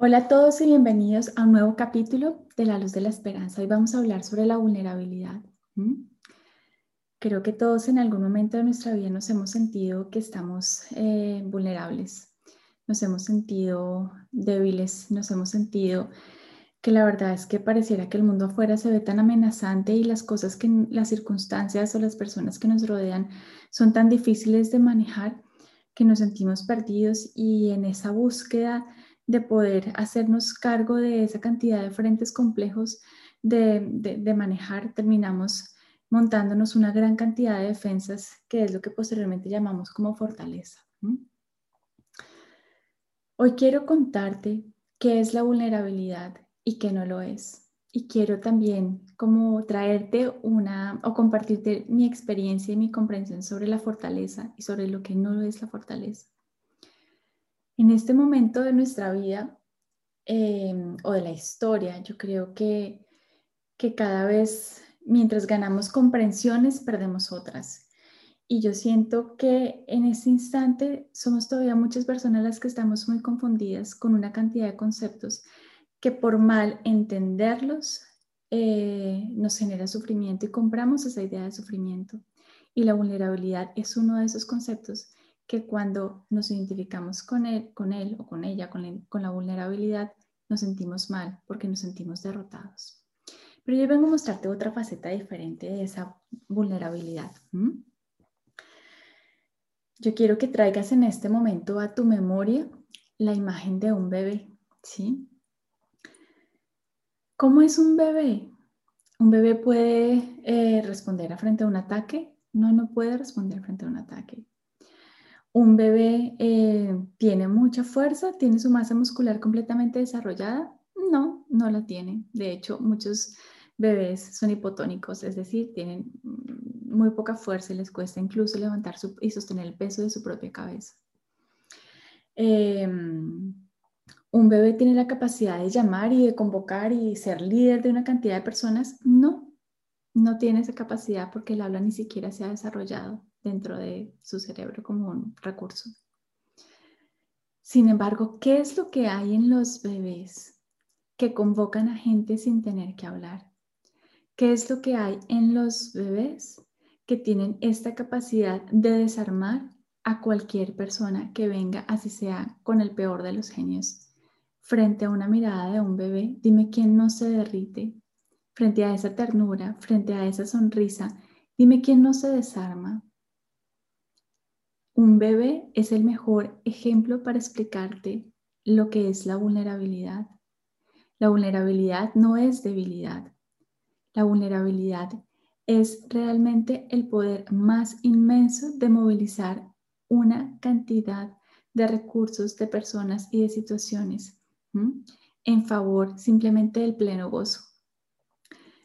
Hola a todos y bienvenidos a un nuevo capítulo de La Luz de la Esperanza. Hoy vamos a hablar sobre la vulnerabilidad. Creo que todos en algún momento de nuestra vida nos hemos sentido que estamos eh, vulnerables, nos hemos sentido débiles, nos hemos sentido que la verdad es que pareciera que el mundo afuera se ve tan amenazante y las cosas que las circunstancias o las personas que nos rodean son tan difíciles de manejar que nos sentimos perdidos y en esa búsqueda de poder hacernos cargo de esa cantidad de frentes complejos de, manejar, terminamos montándonos una gran cantidad de defensas, que es lo que posteriormente llamamos como fortaleza. Hoy quiero contarte qué es la vulnerabilidad y qué no lo es. Y quiero también como traerte una o compartirte mi experiencia y mi comprensión sobre la fortaleza y sobre lo que no es la fortaleza. En este momento de nuestra vida em, o de la historia, yo creo que, que cada vez mientras ganamos comprensiones, perdemos otras. Y yo siento que en este instante somos todavía muchas personas las que estamos muy confundidas con una cantidad de conceptos que por mal entenderlos eh, nos genera sufrimiento y compramos esa idea de sufrimiento. Y la vulnerabilidad es uno de esos conceptos que cuando nos identificamos con él, con él o con ella, con, con la vulnerabilidad, nos sentimos mal porque nos sentimos derrotados. Pero yo vengo a mostrarte otra faceta diferente de esa vulnerabilidad. Yo quiero que traigas en este momento a tu memoria la imagen de un bebé, ¿sí? ¿Cómo es un bebé? ¿Un bebé puede eh, responder a frente a un ataque? No, no puede responder frente a un ataque un bebé eh, tiene mucha fuerza, tiene su masa muscular completamente desarrollada. No, no la tiene. De hecho, muchos bebés son hipotónicos, es decir, tienen mm, muy poca fuerza y les cuesta incluso levantar y sostener el peso de su propia cabeza. Em, ¿Un bebé tiene la capacidad de llamar y de convocar y ser líder de una cantidad de personas? No, no tiene esa capacidad porque el habla ni siquiera se ha desarrollado dentro de su cerebro como un recurso. Sin embargo, ¿qué es lo que hay en los bebés que convocan a gente sin tener que hablar? ¿Qué es lo que hay en los bebés que tienen esta capacidad de desarmar a cualquier persona que venga, así sea con el peor de los genios? Frente a una mirada de un bebé, dime quién no se derrite. Frente a esa ternura, frente a esa sonrisa, dime quién no se desarma. Un bebé es el mejor ejemplo para explicarte lo que es la vulnerabilidad. La vulnerabilidad no es debilidad. La vulnerabilidad es realmente el poder más inmenso de movilizar una cantidad de recursos, de personas y de situaciones en favor simplemente del pleno gozo.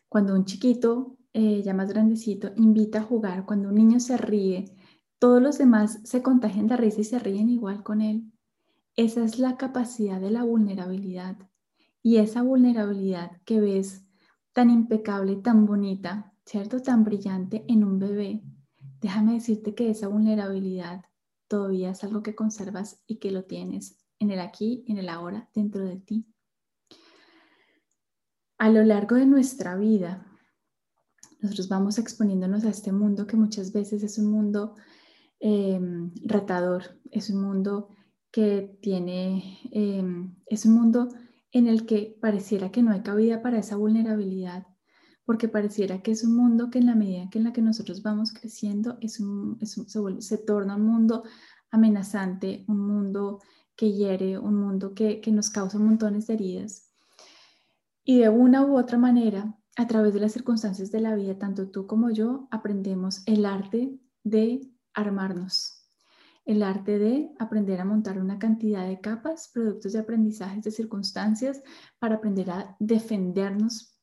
Cuando un chiquito, eh, ya más grandecito, invita a jugar, cuando un niño se ríe, todos los demás se contagian de risa y se ríen igual con él. Esa es la capacidad de la vulnerabilidad. Y esa vulnerabilidad que ves tan impecable, tan bonita, ¿cierto? Tan brillante en un bebé. Déjame decirte que esa vulnerabilidad todavía es algo que conservas y que lo tienes en el aquí, en el ahora, dentro de ti. A lo largo de nuestra vida, nosotros vamos exponiéndonos a este mundo que muchas veces es un mundo Retador, es un mundo que tiene, em, es un mundo en el que pareciera que no hay cabida para esa vulnerabilidad, porque pareciera que es un mundo que en la medida en la que nosotros vamos creciendo es un, se, se, torna un mundo amenazante, un mundo que hiere, un mundo que, que nos causa montones de heridas. Y de una u otra manera, a través de las circunstancias de la vida, tanto tú como yo aprendemos el arte de armarnos. El arte de aprender a montar una cantidad de capas, productos de aprendizajes, de circunstancias, para aprender a defendernos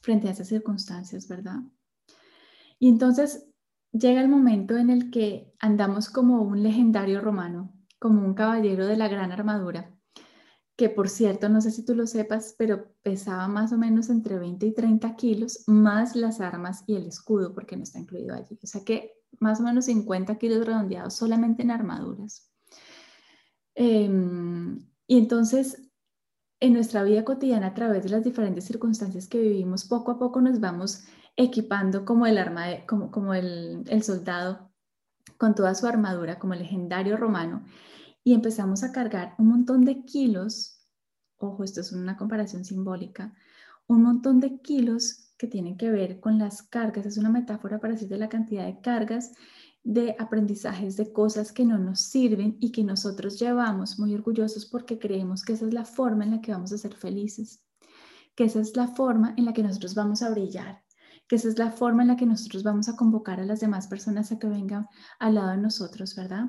frente a esas circunstancias, ¿verdad? Y entonces llega el momento en el que andamos como un legendario romano, como un caballero de la gran armadura, que por cierto, no sé si tú lo sepas, pero pesaba más o menos entre 20 y 30 kilos, más las armas y el escudo, porque no está incluido allí. O sea que más o menos 50 kilos redondeados solamente en armaduras. Em, y entonces en nuestra vida cotidiana a través de las diferentes circunstancias que vivimos, poco a poco nos vamos equipando como el arma, como, como el, el soldado con toda su armadura, como el legendario romano, y empezamos a cargar un montón de kilos, ojo, esto es una comparación simbólica, un montón de kilos que tienen que ver con las cargas, es una metáfora para decir de la cantidad de cargas de aprendizajes de cosas que no nos sirven y que nosotros llevamos muy orgullosos porque creemos que esa es la forma en la que vamos a ser felices, que esa es la forma en la que nosotros vamos a brillar, que esa es la forma en la que nosotros vamos a convocar a las demás personas a que vengan al lado de nosotros, ¿verdad?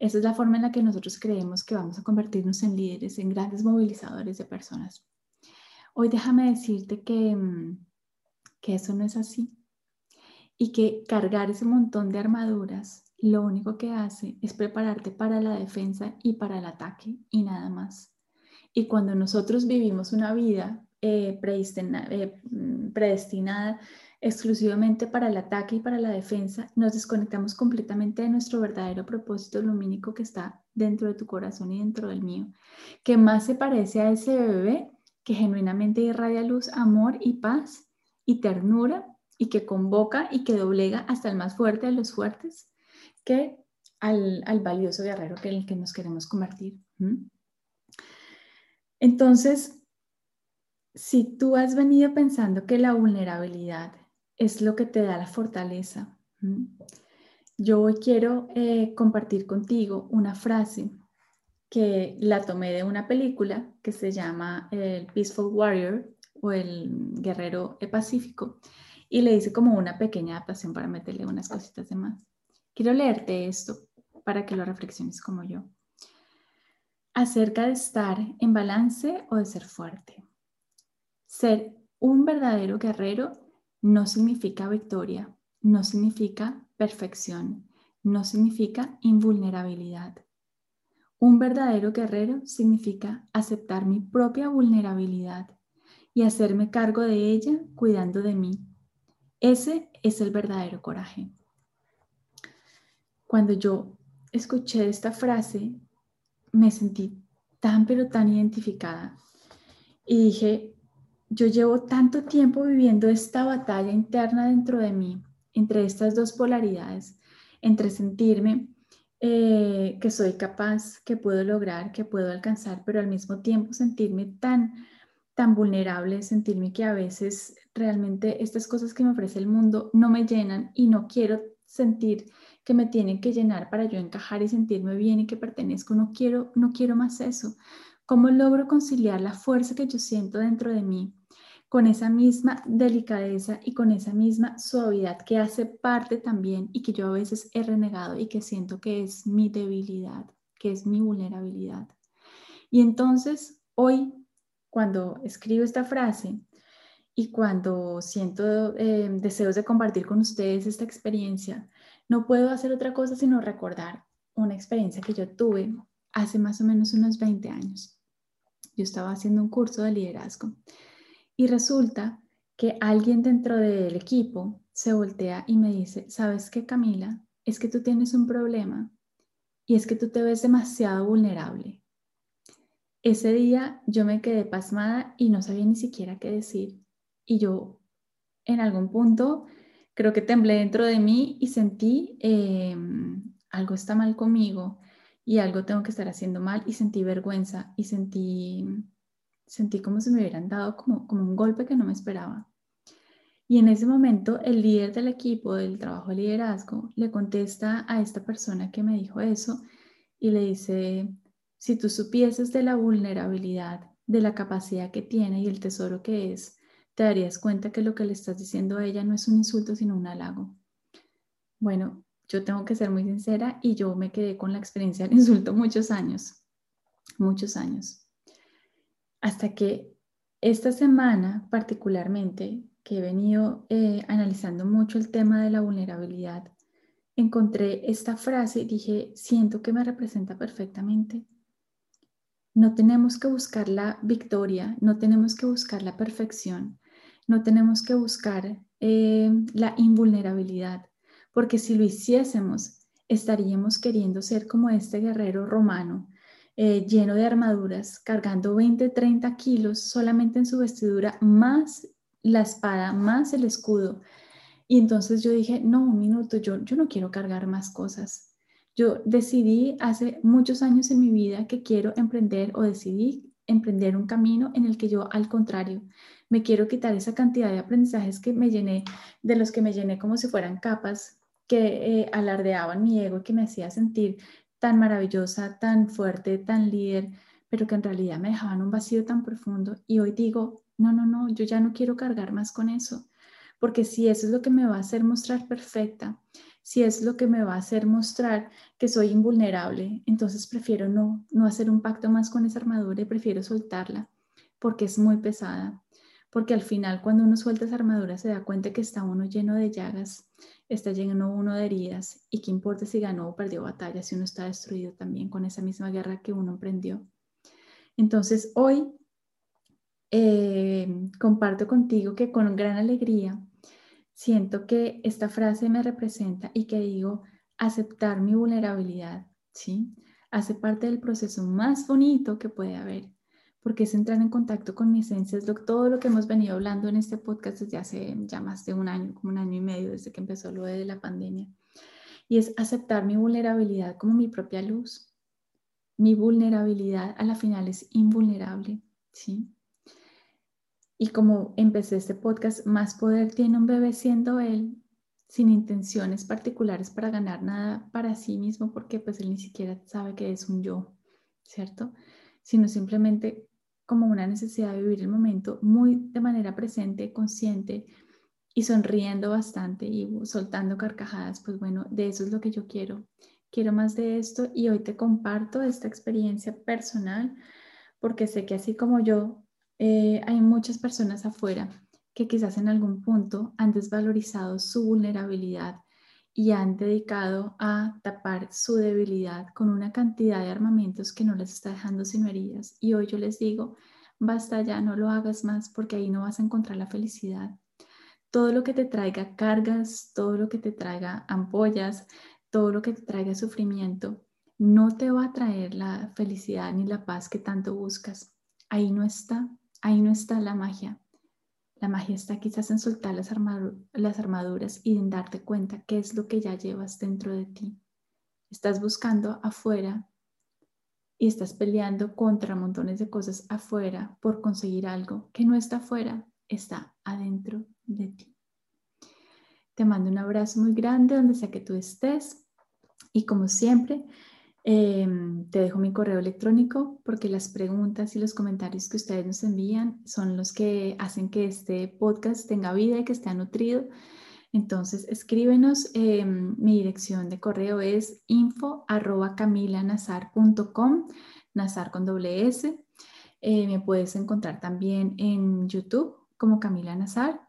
Esa es la forma en la que nosotros creemos que vamos a convertirnos en líderes, en grandes movilizadores de personas. Hoy déjame decirte que, mm, que eso no es así y que cargar ese montón de armaduras lo único que hace es prepararte para la defensa y para el ataque y nada más. Y cuando nosotros vivimos una vida eh, eh, mm, predestinada exclusivamente para el ataque y para la defensa, nos desconectamos completamente de nuestro verdadero propósito lumínico que está dentro de tu corazón y dentro del mío, que más se parece a ese bebé que genuinamente irradia luz, amor y paz y ternura y que convoca y que doblega hasta el más fuerte de los fuertes que al, valioso guerrero que el que nos queremos convertir. Entonces, si tú has venido pensando que la vulnerabilidad es lo que te da la fortaleza, yo hoy quiero eh, compartir contigo una frase que la tomé de una película que se llama El Peaceful Warrior o el Guerrero Pacífico y le hice como una pequeña adaptación para meterle unas cositas de más. Quiero leerte esto para que lo reflexiones como yo. Acerca de estar en balance o de ser fuerte. Ser un verdadero guerrero no significa victoria, no significa perfección, no significa invulnerabilidad. Un verdadero guerrero significa aceptar mi propia vulnerabilidad y hacerme cargo de ella cuidando de mí ese es el verdadero coraje. Cuando yo escuché esta frase, me sentí tan pero tan identificada y dije, yo llevo tanto tiempo viviendo esta batalla interna dentro de mí, entre estas dos polaridades, entre sentirme eh, que soy capaz, que puedo lograr, que puedo alcanzar, pero al mismo tiempo sentirme tan tan vulnerable, sentirme que a veces realmente estas cosas que me ofrece el mundo no me llenan y no quiero sentir que me tienen que llenar para yo encajar y sentirme bien y que pertenezco. No quiero, no quiero más eso. ¿Cómo logro conciliar la fuerza que yo siento dentro de mí con esa misma delicadeza y con esa misma suavidad que hace parte también y que yo a veces he renegado y que siento que es mi debilidad, que es mi vulnerabilidad? Y entonces hoy cuando escribo esta frase y cuando siento eh, deseos de compartir con ustedes esta experiencia, no puedo hacer otra cosa sino recordar una experiencia que yo tuve hace más o menos unos 20 años. Yo estaba haciendo un curso de liderazgo y resulta que alguien dentro del equipo se voltea y me dice, ¿sabes qué, Camila? Es que tú tienes un problema y es que tú te ves demasiado vulnerable. Ese día yo me quedé pasmada y no sabía ni siquiera qué decir. Y yo en algún punto creo que temblé dentro de mí y sentí em, algo está mal conmigo y algo tengo que estar haciendo mal y sentí vergüenza y sentí, sentí como si me hubieran dado como, como un golpe que no me esperaba. Y en ese momento el líder del equipo del trabajo de liderazgo le contesta a esta persona que me dijo eso y le dice, si tú supieses de la vulnerabilidad, de la capacidad que tiene y el tesoro que es, te darías cuenta que lo que le estás diciendo a ella no es un insulto, sino un halago. Bueno, yo tengo que ser muy sincera y yo me quedé con la experiencia del insulto muchos años, muchos años. Hasta que esta semana particularmente, que he venido eh, analizando mucho el tema de la vulnerabilidad, encontré esta frase y dije, siento que me representa perfectamente no tenemos que buscar la victoria, no tenemos que buscar la perfección, no tenemos que buscar eh, la invulnerabilidad, porque si lo hiciésemos, estaríamos queriendo ser como este guerrero romano, eh, lleno de armaduras, cargando 20, 30 kilos solamente en su vestidura, más la espada, más el escudo. Y entonces yo dije, no, un minuto, yo, yo no quiero cargar más cosas. Yo decidí hace muchos años en mi vida que quiero emprender o decidí emprender un camino en el que yo, al contrario, me quiero quitar esa cantidad de aprendizajes que me llené, de los que me llené como si fueran capas que eh, alardeaban mi ego y que me hacía sentir tan maravillosa, tan fuerte, tan líder, pero que en realidad me dejaban un vacío tan profundo. Y hoy digo, no, no, no, yo ya no quiero cargar más con eso, porque si eso es lo que me va a hacer mostrar perfecta, si es lo que me va a hacer mostrar que soy invulnerable, entonces prefiero no, no hacer un pacto más con esa armadura y prefiero soltarla, porque es muy pesada, porque al final cuando uno suelta esa armadura se da cuenta que está uno lleno de llagas, está lleno uno de heridas y qué importa si ganó o perdió batalla, si uno está destruido también con esa misma guerra que uno emprendió. Entonces hoy eh, comparto contigo que con gran alegría siento que esta frase me representa y que digo aceptar mi vulnerabilidad, ¿sí? Hace parte del proceso más bonito que puede haber porque es entrar en contacto con mi esencia, es todo lo que hemos venido hablando en este podcast desde hace ya más de un año, como un año y medio, desde que empezó lo de la pandemia. Y es aceptar mi vulnerabilidad como mi propia luz. Mi vulnerabilidad a la final es invulnerable, ¿sí? Y como empecé este podcast, más poder tiene un bebé siendo él, sin intenciones particulares para ganar nada para sí mismo, porque pues él ni siquiera sabe que es un yo, ¿cierto? Sino simplemente como una necesidad de vivir el momento muy de manera presente, consciente y sonriendo bastante y soltando carcajadas, pues bueno, de eso es lo que yo quiero. Quiero más de esto y hoy te comparto esta experiencia personal porque sé que así como yo, eh, hay muchas personas afuera que quizás en algún punto han desvalorizado su vulnerabilidad y han dedicado a tapar su debilidad con una cantidad de armamentos que no les está dejando sino heridas. Y hoy yo les digo, basta ya, no lo hagas más porque ahí no vas a encontrar la felicidad. Todo lo que te traiga cargas, todo lo que te traiga ampollas, todo lo que te traiga sufrimiento, no te va a traer la felicidad ni la paz que tanto buscas. Ahí no está, ahí no está la magia. La magia está quizás en soltar las, armaduras y en darte cuenta qué es lo que ya llevas dentro de ti. Estás buscando afuera y estás peleando contra montones de cosas afuera por conseguir algo que no está afuera, está adentro de ti. Te mando un abrazo muy grande donde sea que tú estés y como siempre, Em, te dejo mi correo electrónico porque las preguntas y los comentarios que ustedes nos envían son los que hacen que este podcast tenga vida y que esté nutrido. Entonces, escríbenos. Em, mi dirección de correo es info arroba camilanazar.com, nazar con doble S. Eh, me puedes encontrar también en YouTube como Camila Nazar.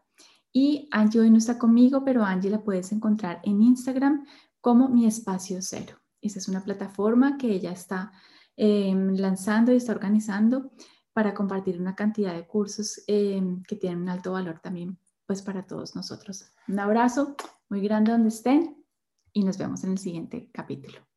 Y Angie hoy no está conmigo, pero Angie la puedes encontrar en Instagram como mi espacio cero. Esa es una plataforma que ella está em, lanzando y está organizando para compartir una cantidad de cursos em, que tienen un alto valor también pues para todos nosotros. Un abrazo muy grande donde estén y nos vemos en el siguiente capítulo.